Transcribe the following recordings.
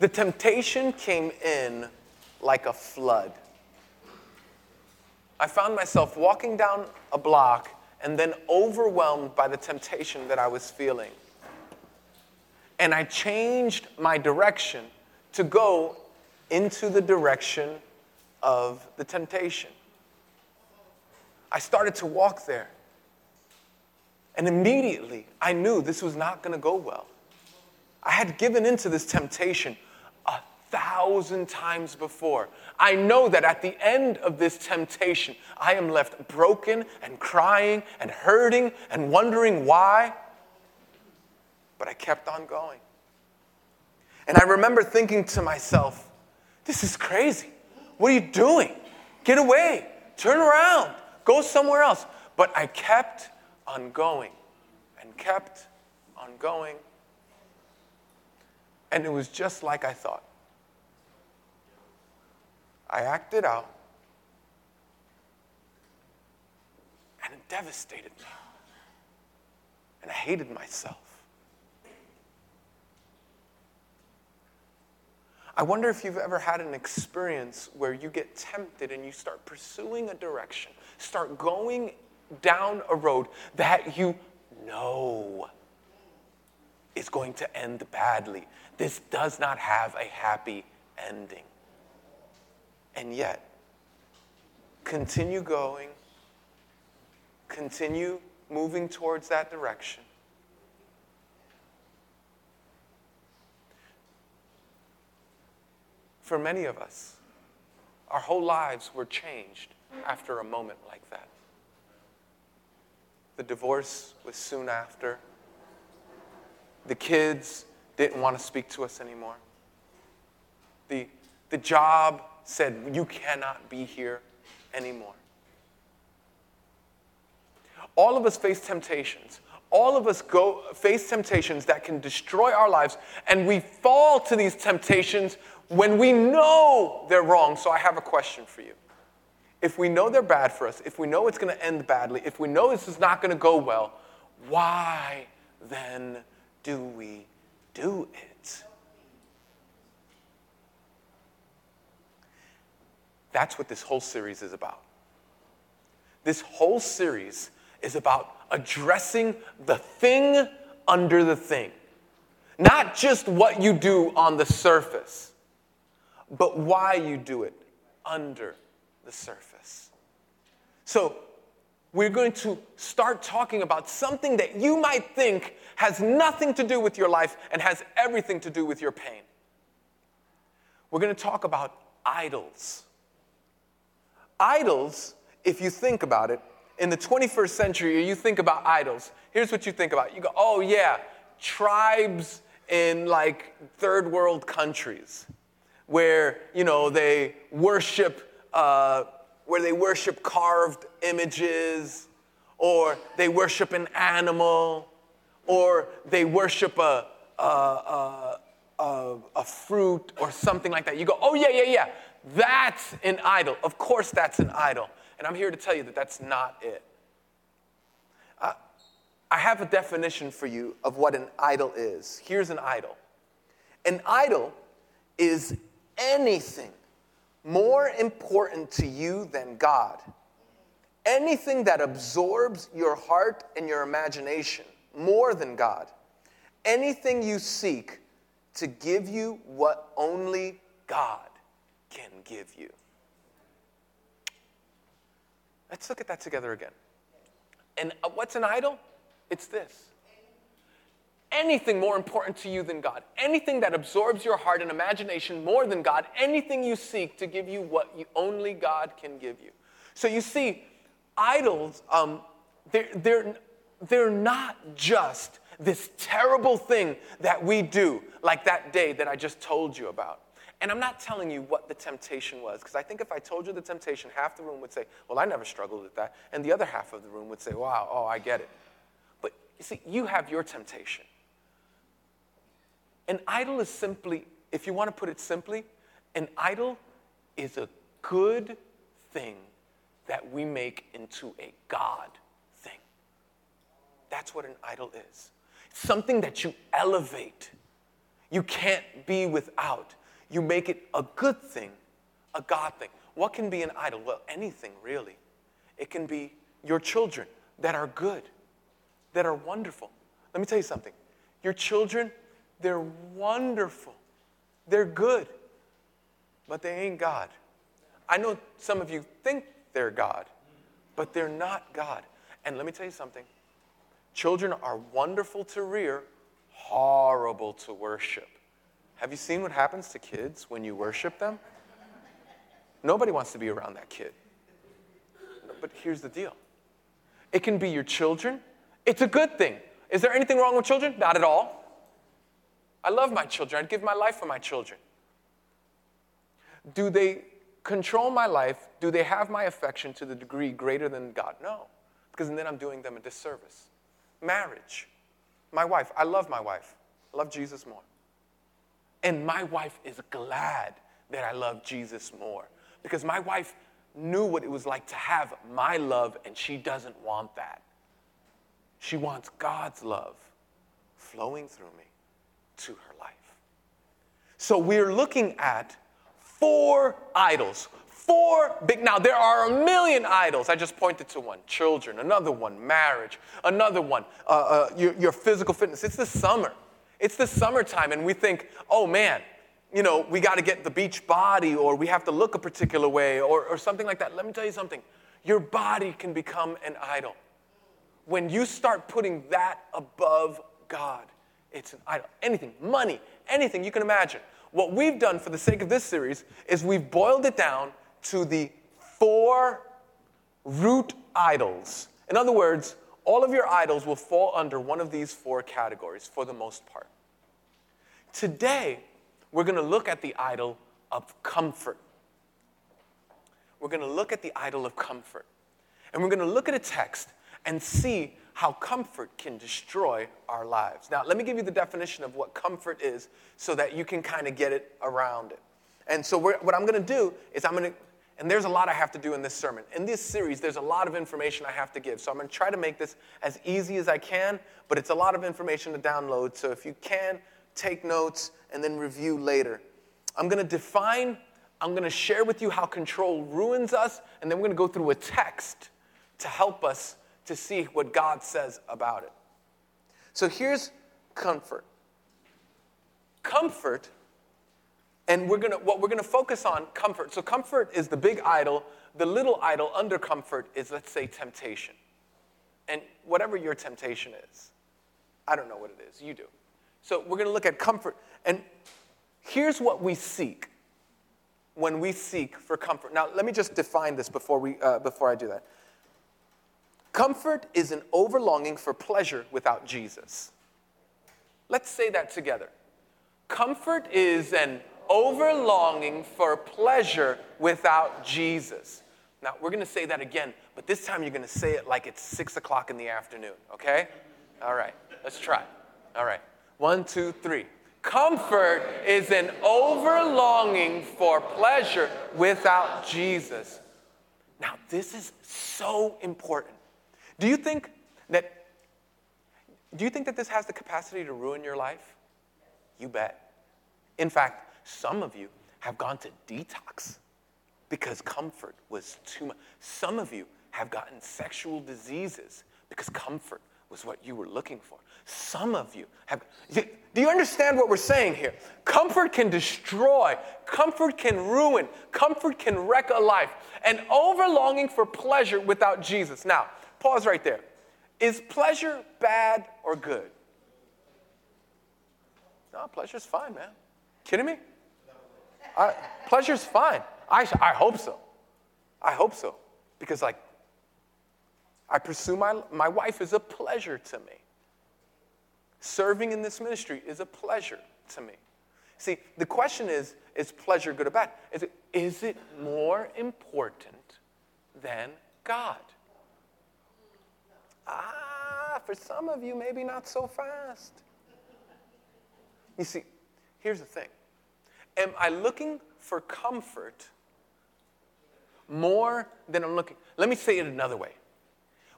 The temptation came in like a flood. I found myself walking down a block and then overwhelmed by the temptation that I was feeling. And I changed my direction to go into the direction of the temptation. I started to walk there. And immediately I knew this was not going to go well. I had given into this temptation thousand times before. I know that at the end of this temptation, I am left broken and crying and hurting and wondering why. But I kept on going. And I remember thinking to myself, this is crazy. What are you doing? Get away. Turn around. Go somewhere else. But I kept on going and kept on going. And it was just like I thought. I acted out, and it devastated me. And I hated myself. I wonder if you've ever had an experience where you get tempted and you start pursuing a direction, start going down a road that you know is going to end badly. This does not have a happy ending. And yet, continue going, continue moving towards that direction. For many of us, our whole lives were changed after a moment like that. The divorce was soon after. The kids didn't want to speak to us anymore. The, the job said, You cannot be here anymore. All of us face temptations. All of us go face temptations that can destroy our lives, and we fall to these temptations when we know they're wrong. So I have a question for you. If we know they're bad for us, if we know it's going to end badly, if we know this is not going to go well, why then do we do it? That's what this whole series is about. This whole series is about addressing the thing under the thing. Not just what you do on the surface, but why you do it under the surface. So, we're going to start talking about something that you might think has nothing to do with your life and has everything to do with your pain. We're going to talk about idols. Idols, if you think about it, in the 21st century, you think about idols. Here's what you think about. You go, oh, yeah, tribes in like third world countries where, you know, they worship, uh, where they worship carved images, or they worship an animal, or they worship a, a, a, a, a fruit or something like that. You go, oh, yeah, yeah, yeah, that's an idol. Of course, that's an idol. And I'm here to tell you that that's not it. Uh, I have a definition for you of what an idol is. Here's an idol an idol is anything more important to you than God, anything that absorbs your heart and your imagination more than God, anything you seek to give you what only God can give you. Let's look at that together again. And uh, what's an idol? It's this anything more important to you than God, anything that absorbs your heart and imagination more than God, anything you seek to give you what you, only God can give you. So you see, idols, um, they're, they're, they're not just this terrible thing that we do, like that day that I just told you about. And I'm not telling you what the temptation was, because I think if I told you the temptation, half the room would say, Well, I never struggled with that. And the other half of the room would say, Wow, oh, I get it. But you see, you have your temptation. An idol is simply, if you want to put it simply, an idol is a good thing that we make into a God thing. That's what an idol is. something that you elevate. you can't be without. You make it a good thing, a God thing. What can be an idol? Well, anything really. It can be your children that are good, that are wonderful. Let me tell you something. Your children, they're wonderful, they're good, but they ain't God. I know some of you think they're God, but they're not God. And let me tell you something children are wonderful to rear, horrible to worship. Have you seen what happens to kids when you worship them? Nobody wants to be around that kid. But here's the deal it can be your children, it's a good thing. Is there anything wrong with children? Not at all. I love my children, I'd give my life for my children. Do they control my life? Do they have my affection to the degree greater than God? No, because then I'm doing them a disservice. Marriage. My wife, I love my wife. I love Jesus more. And my wife is glad that I love Jesus more because my wife knew what it was like to have my love, and she doesn't want that. She wants God's love flowing through me to her life. So we're looking at four idols. Four big, now there are a million idols. I just pointed to one children, another one, marriage, another one, uh, uh, your, your physical fitness. It's the summer. It's the summertime, and we think, oh man, you know, we got to get the beach body or we have to look a particular way or, or something like that. Let me tell you something your body can become an idol. When you start putting that above God, it's an idol. Anything, money, anything you can imagine. What we've done for the sake of this series is we've boiled it down to the four root idols. In other words, all of your idols will fall under one of these four categories for the most part. Today, we're going to look at the idol of comfort. We're going to look at the idol of comfort. And we're going to look at a text and see how comfort can destroy our lives. Now, let me give you the definition of what comfort is so that you can kind of get it around it. And so, what I'm going to do is I'm going to, and there's a lot I have to do in this sermon. In this series, there's a lot of information I have to give. So, I'm going to try to make this as easy as I can, but it's a lot of information to download. So, if you can, take notes, and then review later. I'm going to define, I'm going to share with you how control ruins us, and then we're going to go through a text to help us to see what God says about it. So here's comfort. Comfort, and we're gonna what we're gonna focus on comfort. So comfort is the big idol. The little idol under comfort is let's say temptation. And whatever your temptation is, I don't know what it is, you do. So we're going to look at comfort. And here's what we seek when we seek for comfort. Now, let me just define this before, we, uh, before I do that. Comfort is an overlonging for pleasure without Jesus. Let's say that together. Comfort is an overlonging for pleasure without Jesus. Now, we're going to say that again, but this time you're going to say it like it's six o'clock in the afternoon, okay? All right, let's try. All right. One, two, three. Comfort is an overlonging for pleasure without Jesus. Now, this is so important. Do you think that do you think that this has the capacity to ruin your life? You bet. In fact, some of you have gone to detox because comfort was too much. Some of you have gotten sexual diseases because comfort was what you were looking for. Some of you have. Do you understand what we're saying here? Comfort can destroy, comfort can ruin, comfort can wreck a life, and overlonging for pleasure without Jesus. Now, pause right there. Is pleasure bad or good? No, pleasure's fine, man. Kidding me? I, pleasure's fine. I, I hope so. I hope so. Because, like, I pursue my, my wife is a pleasure to me. Serving in this ministry is a pleasure to me. See, the question is is pleasure good or bad? Is it, is it more important than God? Ah, for some of you, maybe not so fast. You see, here's the thing Am I looking for comfort more than I'm looking? Let me say it another way.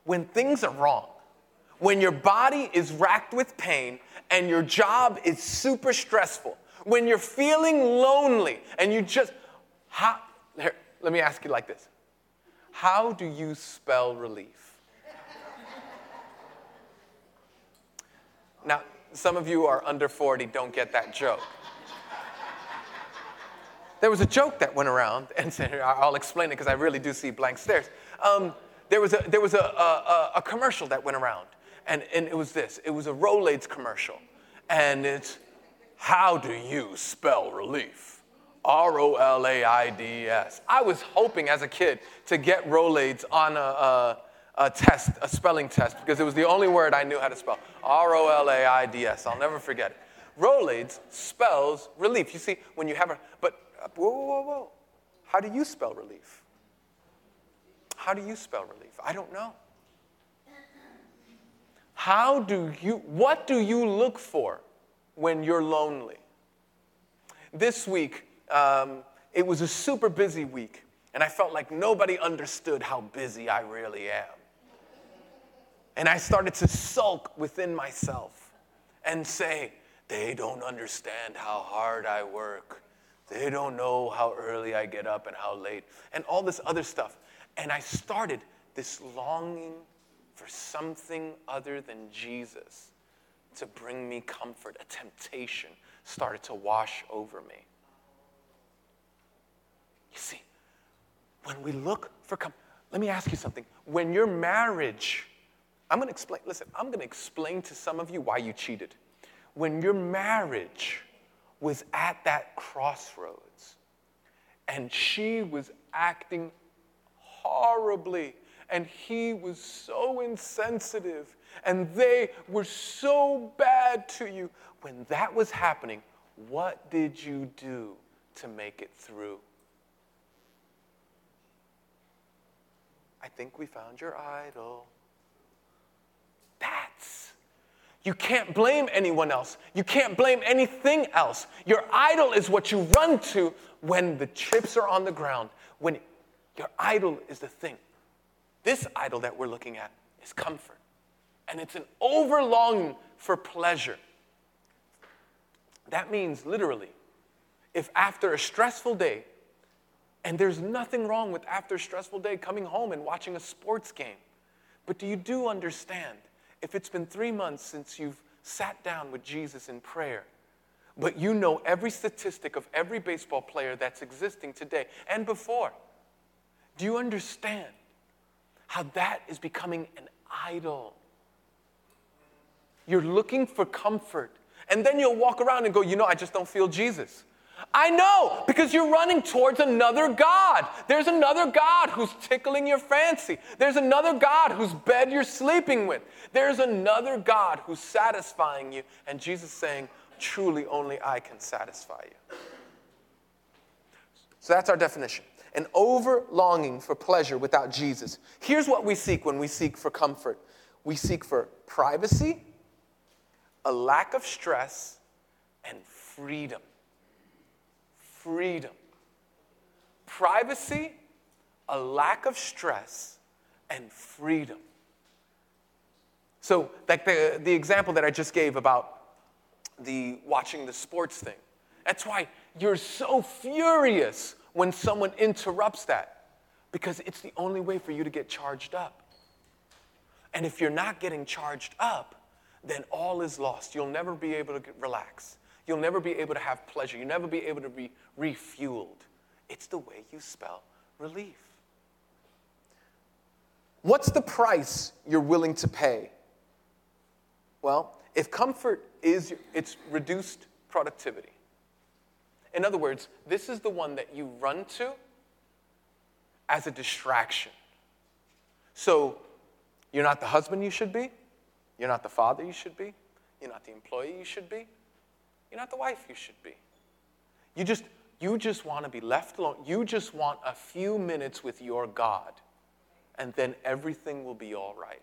When things are wrong, when your body is racked with pain and your job is super stressful, when you're feeling lonely and you just, how, here, let me ask you like this How do you spell relief? Now, some of you are under 40, don't get that joke. There was a joke that went around, and I'll explain it because I really do see blank stares. Um, there was, a, there was a, a, a, commercial that went around, and, and it was this it was a Rolaids commercial. And it's, how do you spell relief? R O L A I D S. I was hoping as a kid to get Rolaids on a, a, a, test, a spelling test, because it was the only word I knew how to spell. R O L A I D S. I'll never forget it. Rolaids spells relief. You see, when you have a, but whoa, whoa, whoa, whoa. How do you spell relief? How do you spell relief? I don't know. How do you, what do you look for when you're lonely? This week, um, it was a super busy week, and I felt like nobody understood how busy I really am. And I started to sulk within myself and say, They don't understand how hard I work. They don't know how early I get up and how late, and all this other stuff. And I started this longing for something other than Jesus to bring me comfort. A temptation started to wash over me. You see, when we look for comfort, let me ask you something. When your marriage, I'm going to explain, listen, I'm going to explain to some of you why you cheated. When your marriage was at that crossroads and she was acting horribly and he was so insensitive and they were so bad to you. When that was happening, what did you do to make it through? I think we found your idol. That's you can't blame anyone else. You can't blame anything else. Your idol is what you run to when the chips are on the ground, when your idol is the thing. This idol that we're looking at is comfort, and it's an overlonging for pleasure. That means literally, if after a stressful day, and there's nothing wrong with after a stressful day coming home and watching a sports game, but do you do understand if it's been three months since you've sat down with Jesus in prayer, but you know every statistic of every baseball player that's existing today and before, do you understand how that is becoming an idol? You're looking for comfort, and then you'll walk around and go, You know, I just don't feel Jesus. I know because you're running towards another God. There's another God who's tickling your fancy. There's another God whose bed you're sleeping with. There's another God who's satisfying you. And Jesus saying, Truly, only I can satisfy you. So that's our definition an over longing for pleasure without Jesus. Here's what we seek when we seek for comfort we seek for privacy, a lack of stress, and freedom freedom, privacy, a lack of stress, and freedom. So, like the, the example that I just gave about the watching the sports thing, that's why you're so furious when someone interrupts that, because it's the only way for you to get charged up. And if you're not getting charged up, then all is lost. You'll never be able to relax. You'll never be able to have pleasure. You'll never be able to be refueled. It's the way you spell relief. What's the price you're willing to pay? Well, if comfort is it's reduced productivity. In other words, this is the one that you run to as a distraction. So, you're not the husband you should be, you're not the father you should be, you're not the employee you should be, you're not the wife you should be. You just, you just want to be left alone. You just want a few minutes with your God, and then everything will be all right.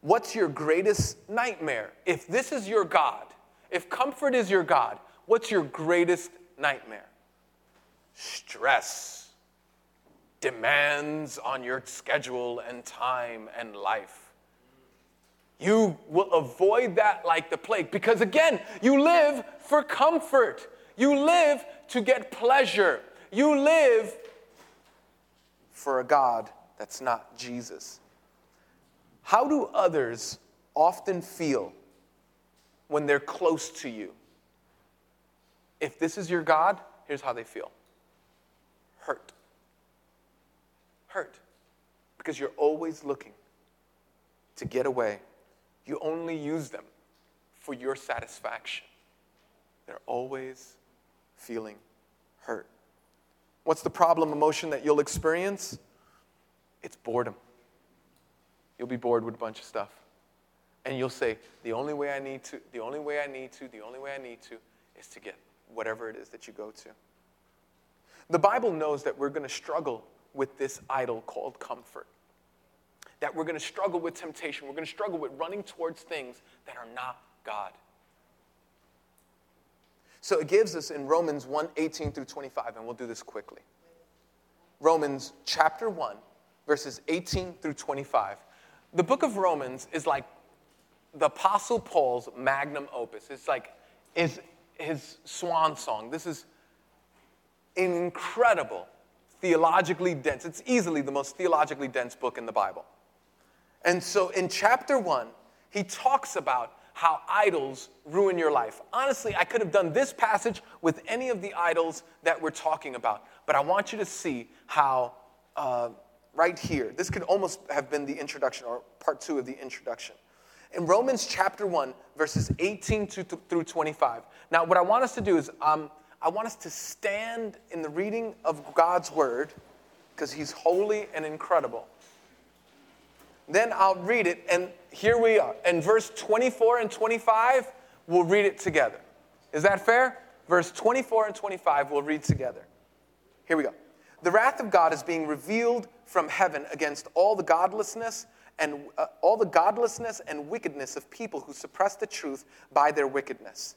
What's your greatest nightmare? If this is your God, if comfort is your God, what's your greatest nightmare? Stress, demands on your schedule and time and life. You will avoid that like the plague because, again, you live for comfort. You live to get pleasure. You live for a God that's not Jesus. How do others often feel when they're close to you? If this is your God, here's how they feel hurt. Hurt. Because you're always looking to get away. You only use them for your satisfaction. They're always feeling hurt. What's the problem emotion that you'll experience? It's boredom. You'll be bored with a bunch of stuff. And you'll say, the only way I need to, the only way I need to, the only way I need to is to get whatever it is that you go to. The Bible knows that we're going to struggle with this idol called comfort. That we're going to struggle with temptation. We're going to struggle with running towards things that are not God. So it gives us in Romans 1 18 through 25, and we'll do this quickly. Romans chapter 1, verses 18 through 25. The book of Romans is like the Apostle Paul's magnum opus. It's like his, his swan song. This is an incredible, theologically dense. It's easily the most theologically dense book in the Bible. And so in chapter 1, he talks about how idols ruin your life. Honestly, I could have done this passage with any of the idols that we're talking about, but I want you to see how, uh, right here, this could almost have been the introduction or part two of the introduction. In Romans chapter 1, verses 18 to, through 25. Now, what I want us to do is um, I want us to stand in the reading of God's word because he's holy and incredible. Then I'll read it, and here we are. In verse 24 and 25, we'll read it together. Is that fair? Verse 24 and 25, we'll read together. Here we go. The wrath of God is being revealed from heaven against all the godlessness and uh, all the godlessness and wickedness of people who suppress the truth by their wickedness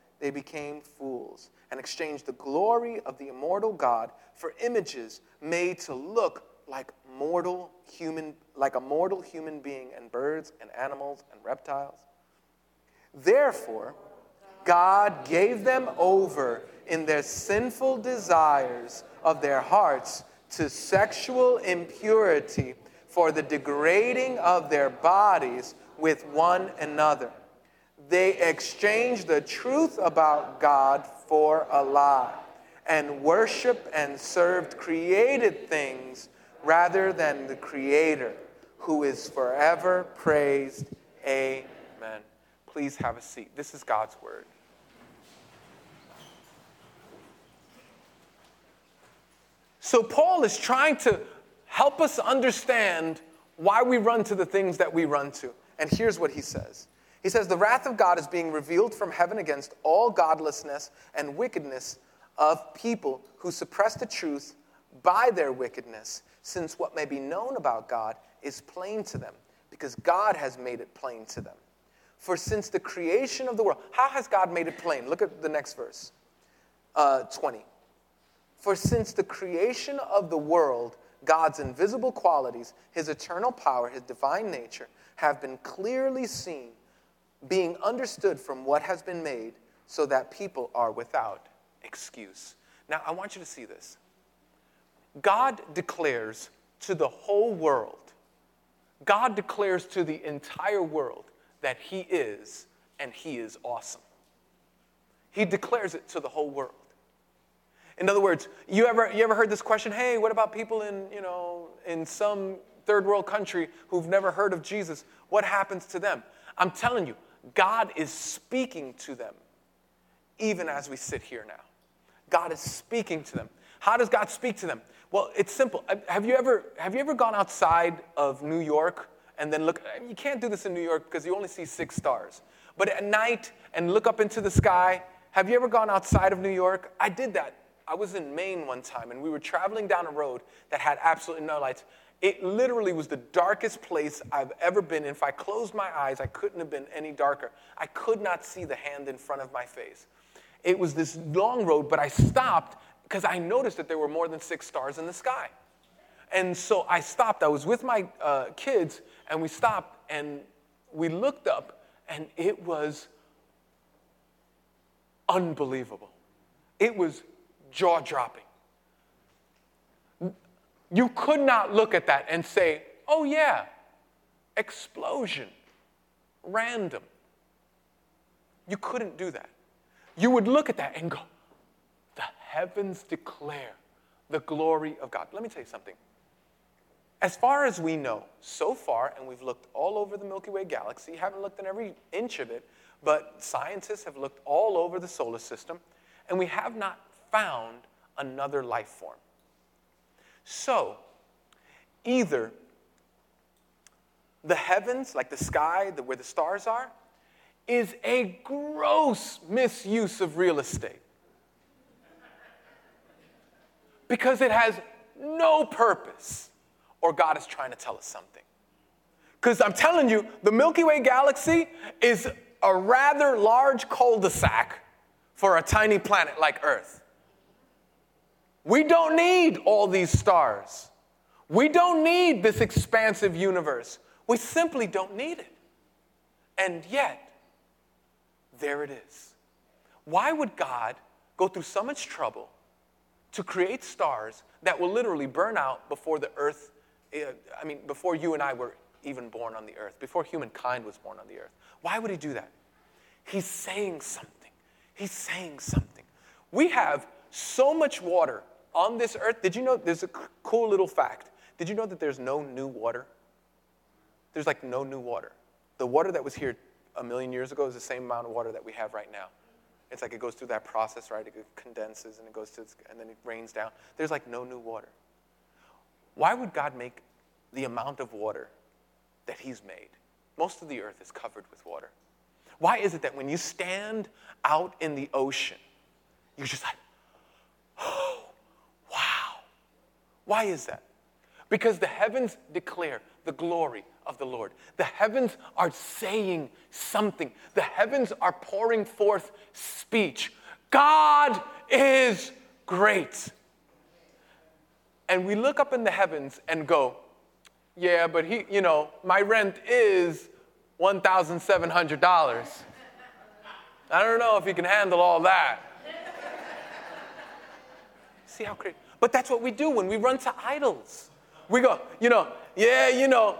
they became fools and exchanged the glory of the immortal God for images made to look like mortal human like a mortal human being and birds and animals and reptiles. Therefore, God gave them over in their sinful desires of their hearts to sexual impurity for the degrading of their bodies with one another they exchanged the truth about God for a lie and worshiped and served created things rather than the Creator, who is forever praised. Amen. Please have a seat. This is God's Word. So, Paul is trying to help us understand why we run to the things that we run to. And here's what he says he says, The wrath of God is being revealed from heaven against all godlessness and wickedness of people who suppress the truth by their wickedness, since what may be known about God is plain to them, because God has made it plain to them. For since the creation of the world, how has God made it plain? Look at the next verse, uh, 20. For since the creation of the world, God's invisible qualities, his eternal power, his divine nature, have been clearly seen being understood from what has been made, so that people are without excuse. Now, I want you to see this. God declares to the whole world, God declares to the entire world that He is and He is awesome. He declares it to the whole world. In other words, you ever, you ever heard this question, hey, what about people in, you know, in some third world country who've never heard of Jesus? What happens to them? I'm telling you, God is speaking to them even as we sit here now. God is speaking to them. How does God speak to them? Well, it's simple. Have you ever, have you ever gone outside of New York and then look? You can't do this in New York because you only see six stars. But at night and look up into the sky. Have you ever gone outside of New York? I did that. I was in Maine one time and we were traveling down a road that had absolutely no lights. It literally was the darkest place I've ever been. If I closed my eyes, I couldn't have been any darker. I could not see the hand in front of my face. It was this long road, but I stopped because I noticed that there were more than six stars in the sky. And so I stopped. I was with my uh, kids, and we stopped and we looked up, and it was unbelievable. It was jaw dropping. You could not look at that and say, oh, yeah, explosion, random. You couldn't do that. You would look at that and go, the heavens declare the glory of God. Let me tell you something. As far as we know, so far, and we've looked all over the Milky Way galaxy, haven't looked in every inch of it, but scientists have looked all over the solar system, and we have not found another life form. So, either the heavens, like the sky, the, where the stars are, is a gross misuse of real estate. Because it has no purpose, or God is trying to tell us something. Because I'm telling you, the Milky Way galaxy is a rather large cul de sac for a tiny planet like Earth. We don't need all these stars. We don't need this expansive universe. We simply don't need it. And yet, there it is. Why would God go through so much trouble to create stars that will literally burn out before the earth? Eh, I mean, before you and I were even born on the earth, before humankind was born on the earth. Why would he do that? He's saying something. He's saying something. We have so much water on this earth, did you know there's a cool little fact? Did you know that there's no new water? There's like no new water. The water that was here a million years ago is the same amount of water that we have right now. It's like it goes through that process, right? It condenses and it goes to, and then it rains down. There's like no new water. Why would God make the amount of water that He's made? Most of the earth is covered with water. Why is it that when you stand out in the ocean, you're just like, oh, why is that? Because the heavens declare the glory of the Lord. The heavens are saying something, the heavens are pouring forth speech. God is great. And we look up in the heavens and go, yeah, but he, you know, my rent is $1,700. I don't know if he can handle all that. See how crazy. But that's what we do when we run to idols. We go, you know, yeah, you know,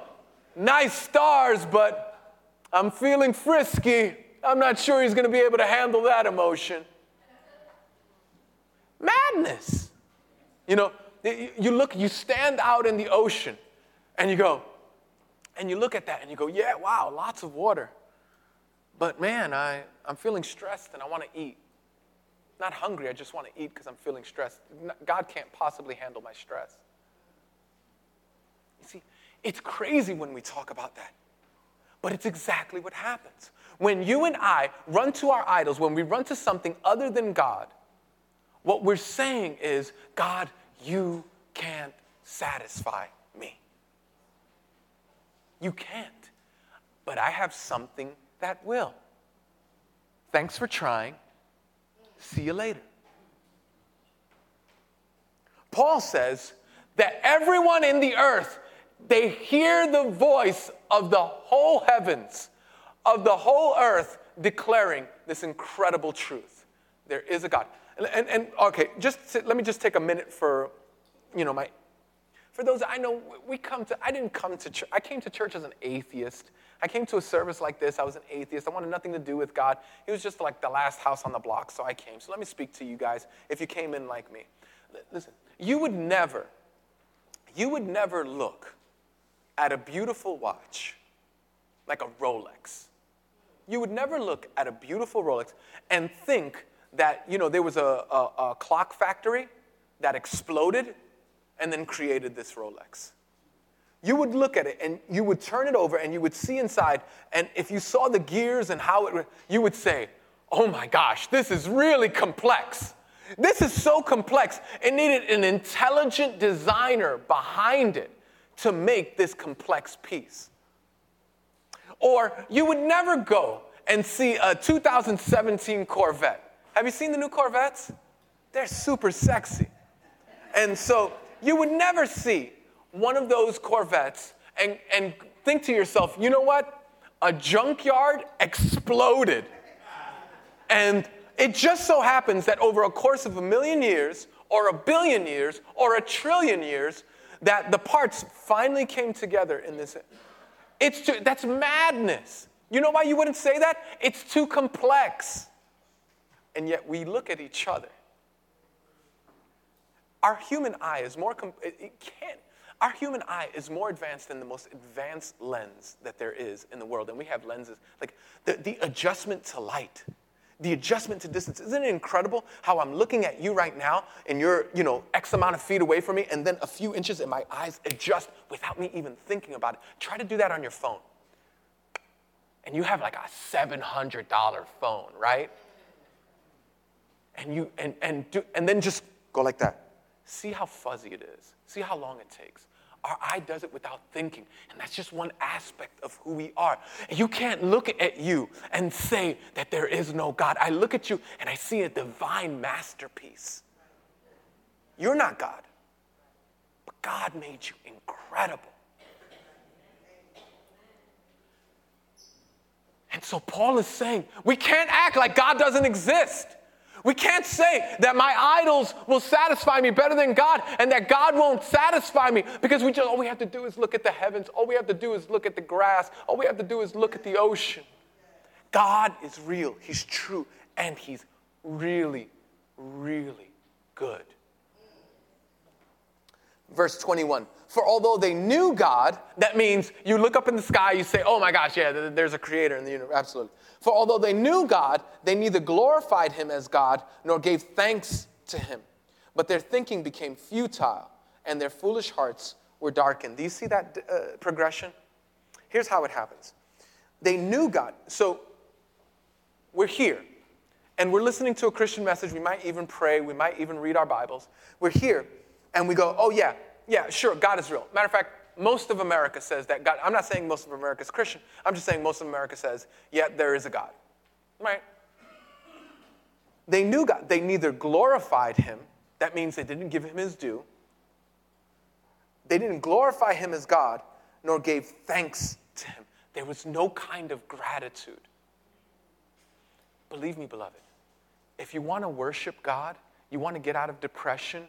nice stars, but I'm feeling frisky. I'm not sure he's going to be able to handle that emotion. Madness. You know, you look, you stand out in the ocean and you go, and you look at that and you go, yeah, wow, lots of water. But man, I, I'm feeling stressed and I want to eat not hungry, I just want to eat because I'm feeling stressed. God can't possibly handle my stress. You see, it's crazy when we talk about that. But it's exactly what happens. When you and I run to our idols, when we run to something other than God, what we're saying is, God, you can't satisfy me. You can't. But I have something that will. Thanks for trying. See you later. Paul says that everyone in the earth, they hear the voice of the whole heavens, of the whole earth declaring this incredible truth. There is a God. And, and, and okay, just let me just take a minute for, you know, my, for those I know, we come to, I didn't come to church, I came to church as an atheist. I came to a service like this. I was an atheist. I wanted nothing to do with God. He was just like the last house on the block, so I came. So let me speak to you guys if you came in like me. Listen, you would never, you would never look at a beautiful watch like a Rolex. You would never look at a beautiful Rolex and think that, you know, there was a, a, a clock factory that exploded and then created this Rolex. You would look at it and you would turn it over and you would see inside. And if you saw the gears and how it, you would say, oh my gosh, this is really complex. This is so complex. It needed an intelligent designer behind it to make this complex piece. Or you would never go and see a 2017 Corvette. Have you seen the new Corvettes? They're super sexy. And so you would never see one of those Corvettes and, and think to yourself, you know what? A junkyard exploded. And it just so happens that over a course of a million years, or a billion years, or a trillion years, that the parts finally came together in this. It's too, that's madness. You know why you wouldn't say that? It's too complex. And yet we look at each other. Our human eye is more, com- it, it can't, our human eye is more advanced than the most advanced lens that there is in the world. And we have lenses, like the, the adjustment to light the adjustment to distance. Isn't it incredible how I'm looking at you right now and you're, you know, X amount of feet away from me and then a few inches and my eyes adjust without me even thinking about it? Try to do that on your phone. And you have like a $700 phone, right? And you and and do and then just go like that. See how fuzzy it is. See how long it takes. Our eye does it without thinking. And that's just one aspect of who we are. You can't look at you and say that there is no God. I look at you and I see a divine masterpiece. You're not God, but God made you incredible. And so Paul is saying, we can't act like God doesn't exist. We can't say that my idols will satisfy me better than God and that God won't satisfy me because we just all we have to do is look at the heavens, all we have to do is look at the grass, all we have to do is look at the ocean. God is real, He's true, and He's really, really good. Verse 21 For although they knew God, that means you look up in the sky, you say, Oh my gosh, yeah, there's a creator in the universe. Absolutely. For although they knew God, they neither glorified him as God nor gave thanks to him. But their thinking became futile, and their foolish hearts were darkened. Do you see that uh, progression? Here's how it happens they knew God. So we're here, and we're listening to a Christian message. We might even pray, we might even read our Bibles. We're here, and we go, oh, yeah, yeah, sure, God is real. Matter of fact, most of America says that God, I'm not saying most of America is Christian, I'm just saying most of America says, yeah, there is a God. Right? They knew God. They neither glorified him, that means they didn't give him his due, they didn't glorify him as God, nor gave thanks to him. There was no kind of gratitude. Believe me, beloved, if you want to worship God, you want to get out of depression,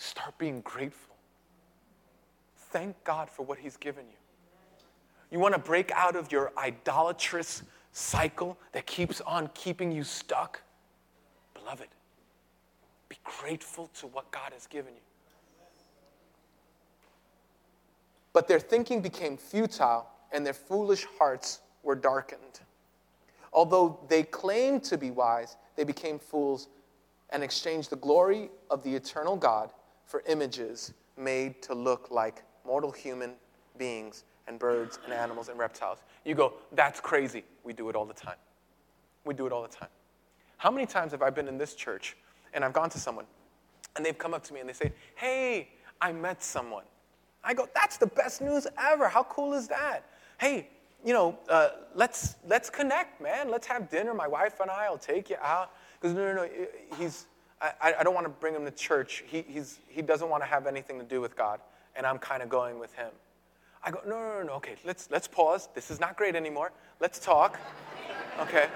start being grateful thank God for what He's given you. You want to break out of your idolatrous cycle that keeps on keeping you stuck? Beloved, be grateful to what God has given you. But their thinking became futile and their foolish hearts were darkened. Although they claimed to be wise, they became fools and exchanged the glory of the eternal God for images made to look like mortal human beings and birds and animals and reptiles. You go, that's crazy. We do it all the time. We do it all the time. How many times have I been in this church and I've gone to someone and they've come up to me and they say, hey, I met someone. I go, that's the best news ever. How cool is that? Hey, you know, uh, let's, let's connect, man. Let's have dinner. My wife and I will take you out. Because no, no, no, he's, I, I don't want to bring him to church. He, he's, he doesn't want to have anything to do with God and I'm kind of going with him. I go, no, no, no, no, okay, let's, let's pause. This is not great anymore. Let's talk. Okay.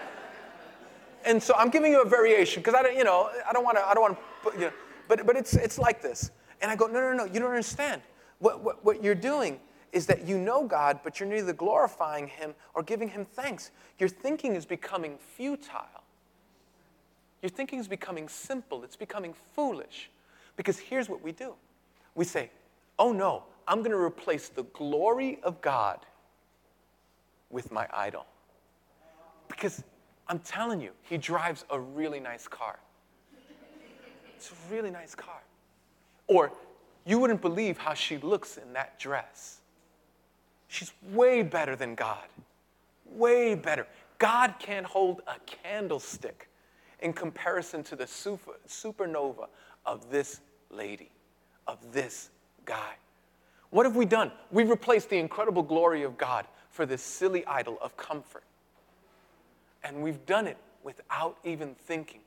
And so I'm giving you a variation because I don't, you know, I don't want to, I don't want to, you know, but, but it's, it's like this. And I go, no, no, no, you don't understand. What, what, what you're doing is that you know God, but you're neither glorifying Him or giving Him thanks. Your thinking is becoming futile. Your thinking is becoming simple. It's becoming foolish. Because here's what we do we say, oh no, I'm going to replace the glory of God with my idol. Because I'm telling you, he drives a really nice car. It's a really nice car. Or, you wouldn't believe how she looks in that dress. She's way better than God. Way better. God can't hold a candlestick in comparison to the super, supernova of this lady, of this guy. What have we done? We've replaced the incredible glory of God for this silly idol of comfort. And we've done it without even thinking.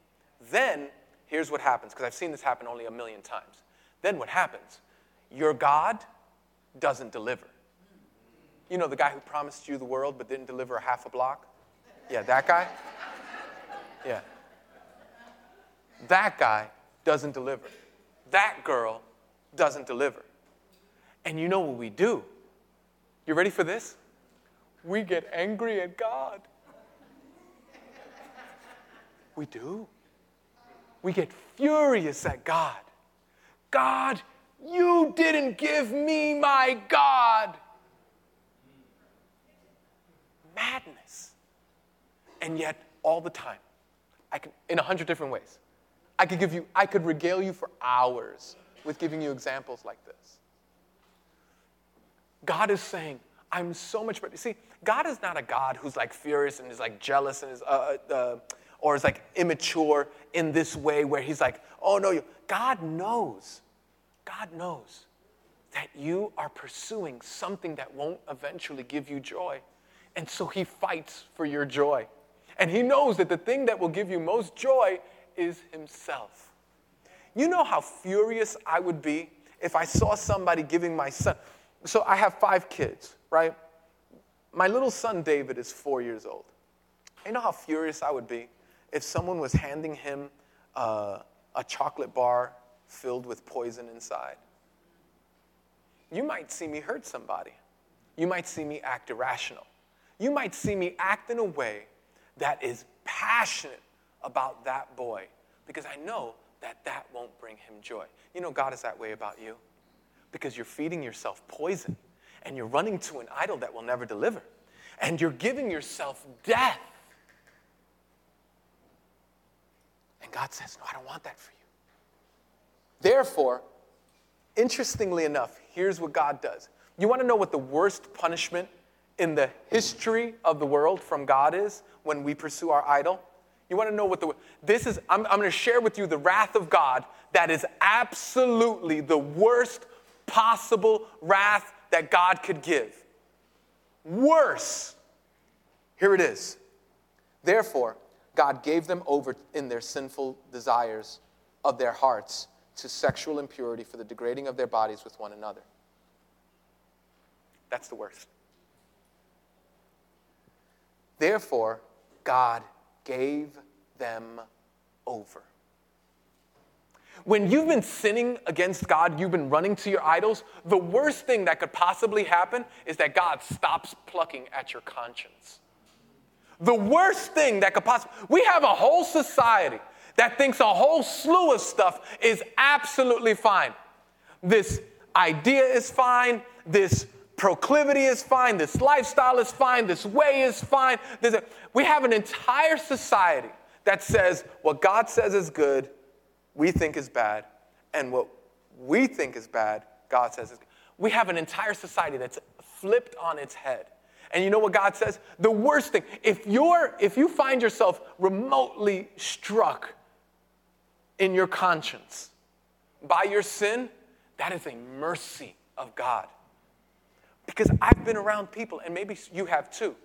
Then, here's what happens, because I've seen this happen only a million times. Then what happens? Your God doesn't deliver. You know, the guy who promised you the world but didn't deliver a half a block? Yeah, that guy? Yeah. That guy doesn't deliver. That girl doesn't deliver. And you know what we do? You ready for this? We get angry at God. We do. We get furious at God. God, you didn't give me my God. Madness. And yet, all the time, I can, in a hundred different ways, I could give you, I could regale you for hours with giving you examples like this. God is saying, I'm so much better. See, God is not a God who's like furious and is like jealous and is, uh, uh, uh or is like immature in this way where he's like, oh no, you. God knows, God knows that you are pursuing something that won't eventually give you joy. And so he fights for your joy. And he knows that the thing that will give you most joy is himself. You know how furious I would be if I saw somebody giving my son. So I have five kids, right? My little son David is four years old. You know how furious I would be if someone was handing him uh, a chocolate bar filled with poison inside? You might see me hurt somebody. You might see me act irrational. You might see me act in a way that is passionate about that boy because I know that that won't bring him joy. You know, God is that way about you because you're feeding yourself poison and you're running to an idol that will never deliver and you're giving yourself death. And God says, No, I don't want that for you. Therefore, interestingly enough, here's what God does. You want to know what the worst punishment in the history of the world from God is when we pursue our idol? You want to know what the this is? I'm, I'm going to share with you the wrath of God that is absolutely the worst possible wrath that God could give. Worse. Here it is. Therefore, God gave them over in their sinful desires of their hearts to sexual impurity for the degrading of their bodies with one another. That's the worst. Therefore, God gave them over. When you've been sinning against God, you've been running to your idols, the worst thing that could possibly happen is that God stops plucking at your conscience. The worst thing that could possibly, we have a whole society that thinks a whole slew of stuff is absolutely fine. This idea is fine, this proclivity is fine, this lifestyle is fine, this way is fine. A, we have an entire society that says what God says is good, we think is bad, and what we think is bad, God says is good. We have an entire society that's flipped on its head. And you know what God says? The worst thing, if you're if you find yourself remotely struck in your conscience by your sin, that is a mercy of God. Because I've been around people, and maybe you have too,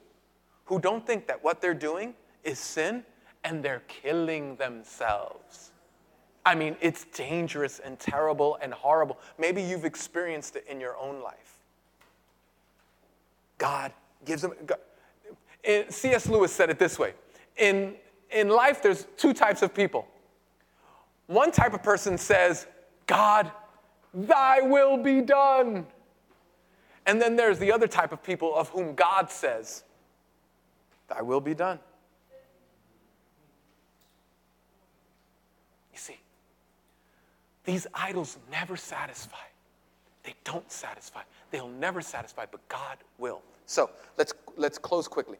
who don't think that what they're doing is sin and they're killing themselves. I mean, it's dangerous and terrible and horrible. Maybe you've experienced it in your own life. God gives them. God, C.S. Lewis said it this way in, in life, there's two types of people. One type of person says, God, thy will be done. And then there's the other type of people of whom God says, Thy will be done. You see, these idols never satisfy. They don't satisfy. They'll never satisfy, but God will. So let's, let's close quickly.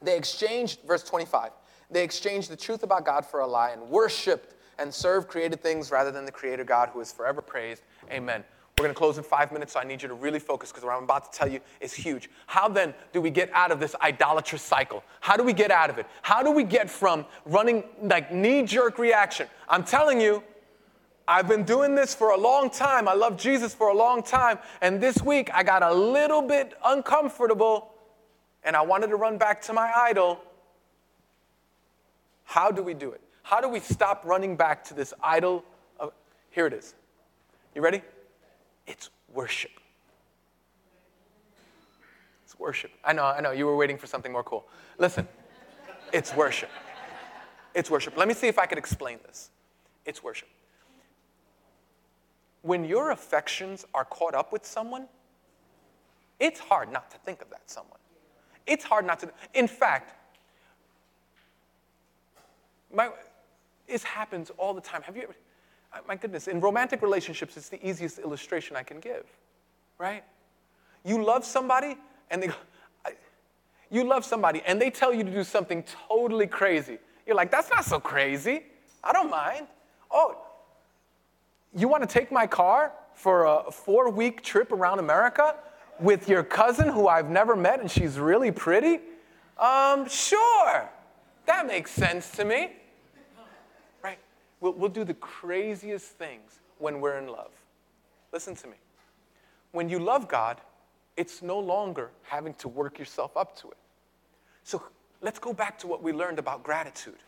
They exchanged, verse 25, they exchanged the truth about God for a lie and worshiped and serve created things rather than the creator God who is forever praised. Amen. We're going to close in five minutes, so I need you to really focus because what I'm about to tell you is huge. How then do we get out of this idolatrous cycle? How do we get out of it? How do we get from running like knee jerk reaction? I'm telling you, I've been doing this for a long time. I love Jesus for a long time. And this week I got a little bit uncomfortable and I wanted to run back to my idol. How do we do it? How do we stop running back to this idol? Of, here it is. You ready? It's worship. It's worship. I know, I know, you were waiting for something more cool. Listen, it's worship. It's worship. Let me see if I can explain this. It's worship. When your affections are caught up with someone, it's hard not to think of that someone. It's hard not to. In fact, my, this happens all the time. Have you ever? My goodness, in romantic relationships, it's the easiest illustration I can give, right? You love somebody, and they, go, you love somebody, and they tell you to do something totally crazy. You're like, that's not so crazy. I don't mind. Oh, you want to take my car for a four week trip around America with your cousin who I've never met and she's really pretty? Um, sure. That makes sense to me. We'll, we'll do the craziest things when we're in love. Listen to me. When you love God, it's no longer having to work yourself up to it. So let's go back to what we learned about gratitude.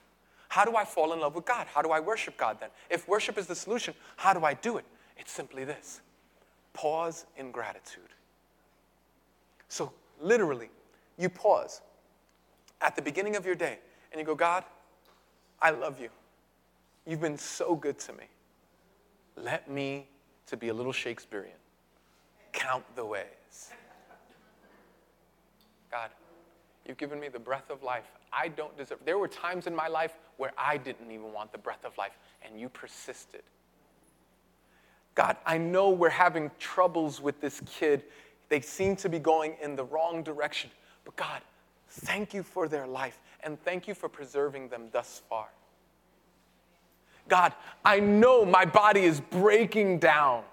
How do I fall in love with God? How do I worship God then? If worship is the solution, how do I do it? It's simply this pause in gratitude. So, literally, you pause at the beginning of your day and you go, God, I love you. You've been so good to me. Let me, to be a little Shakespearean, count the ways. God, you've given me the breath of life. I don't deserve. There were times in my life where I didn't even want the breath of life, and you persisted. God, I know we're having troubles with this kid. They seem to be going in the wrong direction. But God, thank you for their life, and thank you for preserving them thus far. God, I know my body is breaking down.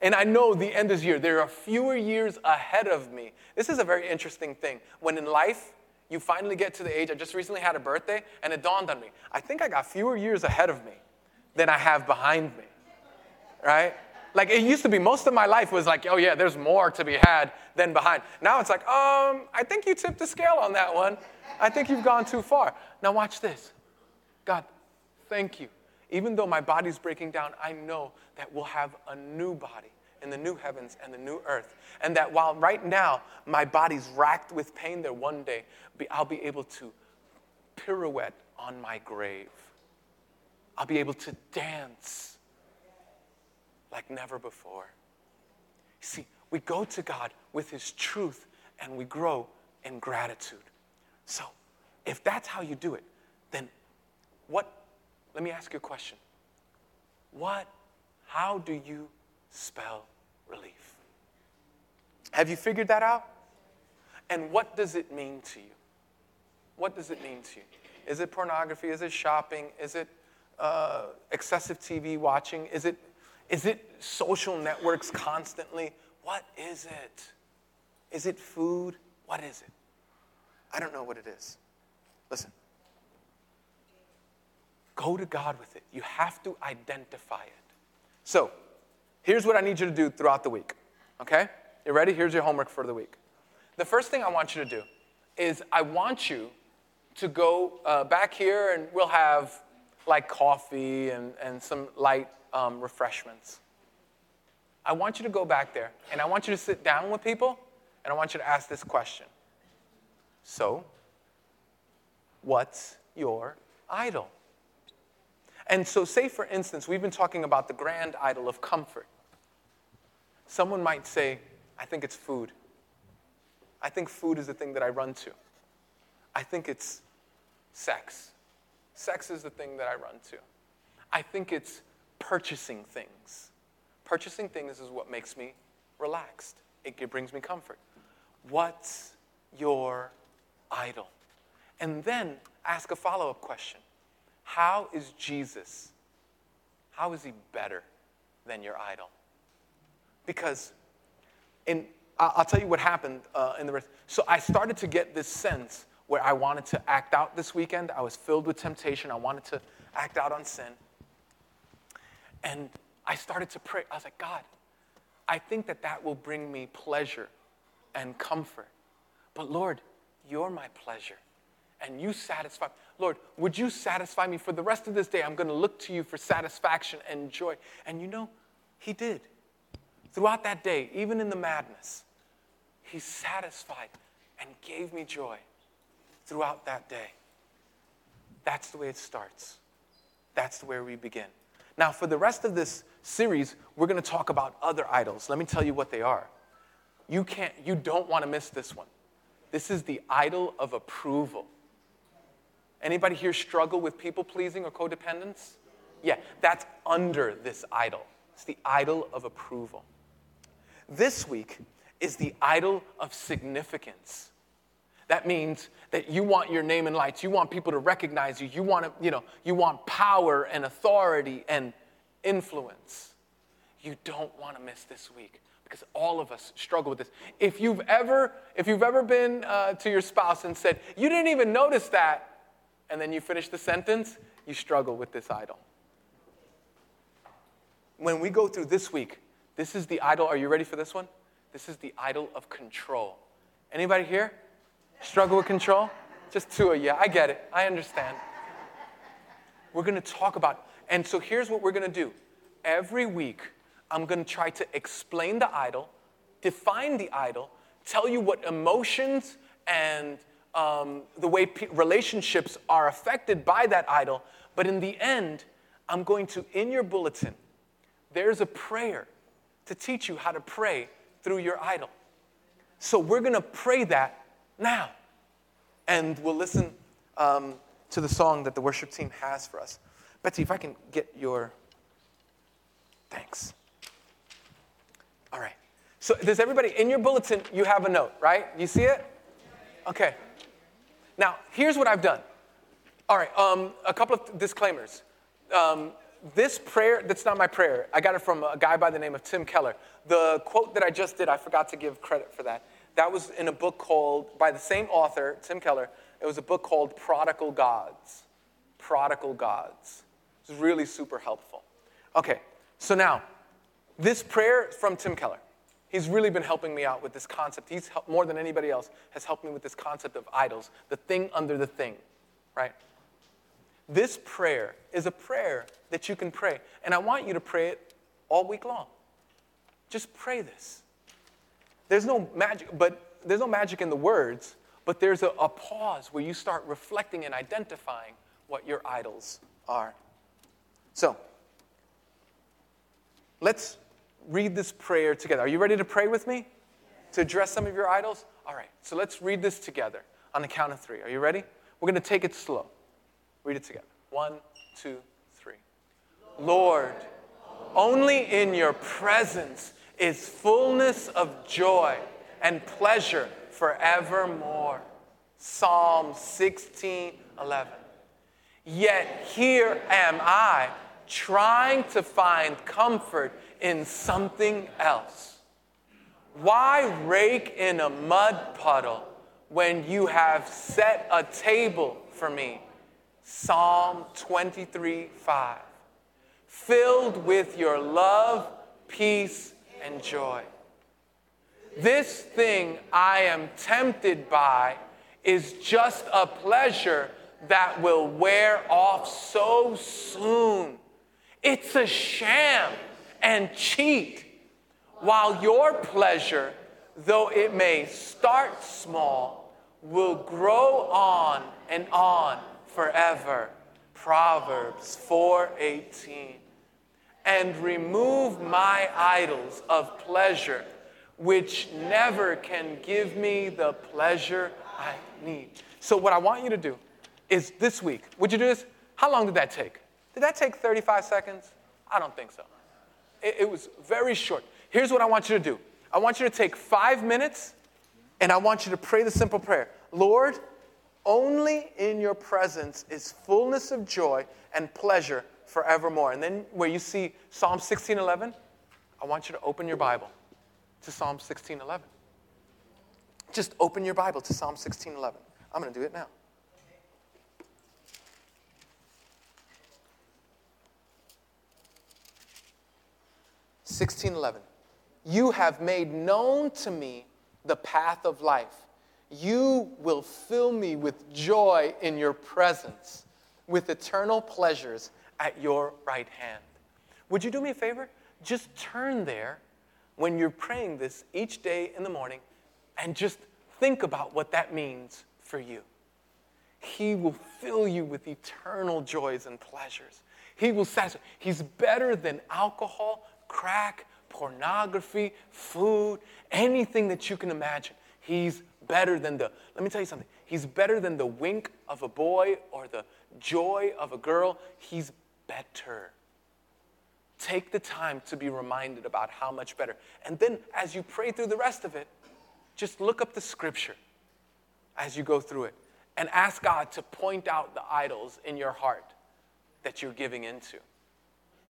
And I know the end is here. There are fewer years ahead of me. This is a very interesting thing. When in life, you finally get to the age, I just recently had a birthday, and it dawned on me. I think I got fewer years ahead of me than I have behind me. Right? Like it used to be, most of my life was like, oh yeah, there's more to be had than behind. Now it's like, um, I think you tipped the scale on that one. I think you've gone too far. Now watch this. God, thank you even though my body's breaking down, I know that we'll have a new body in the new heavens and the new earth. And that while right now my body's racked with pain, there one day I'll be able to pirouette on my grave. I'll be able to dance like never before. See, we go to God with His truth and we grow in gratitude. So, if that's how you do it, then what let me ask you a question. What, how do you spell relief? Have you figured that out? And what does it mean to you? What does it mean to you? Is it pornography? Is it shopping? Is it uh, excessive TV watching? Is it, is it social networks constantly? What is it? Is it food? What is it? I don't know what it is. Listen, Go to God with it. You have to identify it. So, here's what I need you to do throughout the week. Okay? You ready? Here's your homework for the week. The first thing I want you to do is I want you to go uh, back here and we'll have like coffee and, and some light um, refreshments. I want you to go back there and I want you to sit down with people and I want you to ask this question So, what's your idol? And so, say for instance, we've been talking about the grand idol of comfort. Someone might say, I think it's food. I think food is the thing that I run to. I think it's sex. Sex is the thing that I run to. I think it's purchasing things. Purchasing things is what makes me relaxed, it brings me comfort. What's your idol? And then ask a follow up question how is Jesus how is he better than your idol? Because in, I'll tell you what happened uh, in the rest. So I started to get this sense where I wanted to act out this weekend. I was filled with temptation. I wanted to act out on sin. And I started to pray. I was like, God, I think that that will bring me pleasure and comfort. But Lord, you're my pleasure and you satisfy. Lord, would you satisfy me for the rest of this day? I'm going to look to you for satisfaction and joy. And you know, He did. Throughout that day, even in the madness, He satisfied and gave me joy throughout that day. That's the way it starts. That's the way we begin. Now, for the rest of this series, we're going to talk about other idols. Let me tell you what they are. You can't, you don't want to miss this one. This is the idol of approval. Anybody here struggle with people pleasing or codependence? Yeah, that's under this idol. It's the idol of approval. This week is the idol of significance. That means that you want your name in lights. You want people to recognize you. You want to, you know, you want power and authority and influence. You don't want to miss this week because all of us struggle with this. If you've ever, if you've ever been uh, to your spouse and said, "You didn't even notice that," and then you finish the sentence, you struggle with this idol. When we go through this week, this is the idol. Are you ready for this one? This is the idol of control. Anybody here struggle with control? Just two of you. I get it. I understand. We're going to talk about, and so here's what we're going to do. Every week, I'm going to try to explain the idol, define the idol, tell you what emotions and um, the way pe- relationships are affected by that idol. But in the end, I'm going to, in your bulletin, there's a prayer to teach you how to pray through your idol. So we're going to pray that now. And we'll listen um, to the song that the worship team has for us. Betsy, if I can get your. Thanks. All right. So, does everybody, in your bulletin, you have a note, right? You see it? Okay. Now, here's what I've done. All right, um, a couple of disclaimers. Um, this prayer, that's not my prayer. I got it from a guy by the name of Tim Keller. The quote that I just did, I forgot to give credit for that. That was in a book called, by the same author, Tim Keller. It was a book called Prodigal Gods. Prodigal Gods. It's really super helpful. Okay, so now, this prayer from Tim Keller. He's really been helping me out with this concept. He's helped, more than anybody else has helped me with this concept of idols, the thing under the thing, right? This prayer is a prayer that you can pray, and I want you to pray it all week long. Just pray this. There's no magic, but there's no magic in the words, but there's a, a pause where you start reflecting and identifying what your idols are. So, let's read this prayer together. Are you ready to pray with me? To address some of your idols? All right, so let's read this together on the count of three. Are you ready? We're going to take it slow. Read it together. One, two, three. Lord, only in your presence is fullness of joy and pleasure forevermore. Psalm 16, 11. Yet here am I, trying to find comfort in something else? Why rake in a mud puddle when you have set a table for me? Psalm 23 5. Filled with your love, peace, and joy. This thing I am tempted by is just a pleasure that will wear off so soon. It's a sham and cheat, while your pleasure, though it may start small, will grow on and on forever. Proverbs 4:18. And remove my idols of pleasure, which never can give me the pleasure I need. So, what I want you to do is this week, would you do this? How long did that take? Did that take 35 seconds? I don't think so. It, it was very short. Here's what I want you to do I want you to take five minutes and I want you to pray the simple prayer Lord, only in your presence is fullness of joy and pleasure forevermore. And then where you see Psalm 16:11, I want you to open your Bible to Psalm 16:11. Just open your Bible to Psalm 16:11. I'm going to do it now. Sixteen eleven. You have made known to me the path of life. You will fill me with joy in your presence, with eternal pleasures at your right hand. Would you do me a favor? Just turn there when you're praying this each day in the morning and just think about what that means for you. He will fill you with eternal joys and pleasures. He will satisfy. He's better than alcohol, crack, pornography, food, anything that you can imagine. He's better than the, let me tell you something. He's better than the wink of a boy or the joy of a girl. He's better. Take the time to be reminded about how much better. And then as you pray through the rest of it, just look up the scripture as you go through it and ask God to point out the idols in your heart that you're giving into.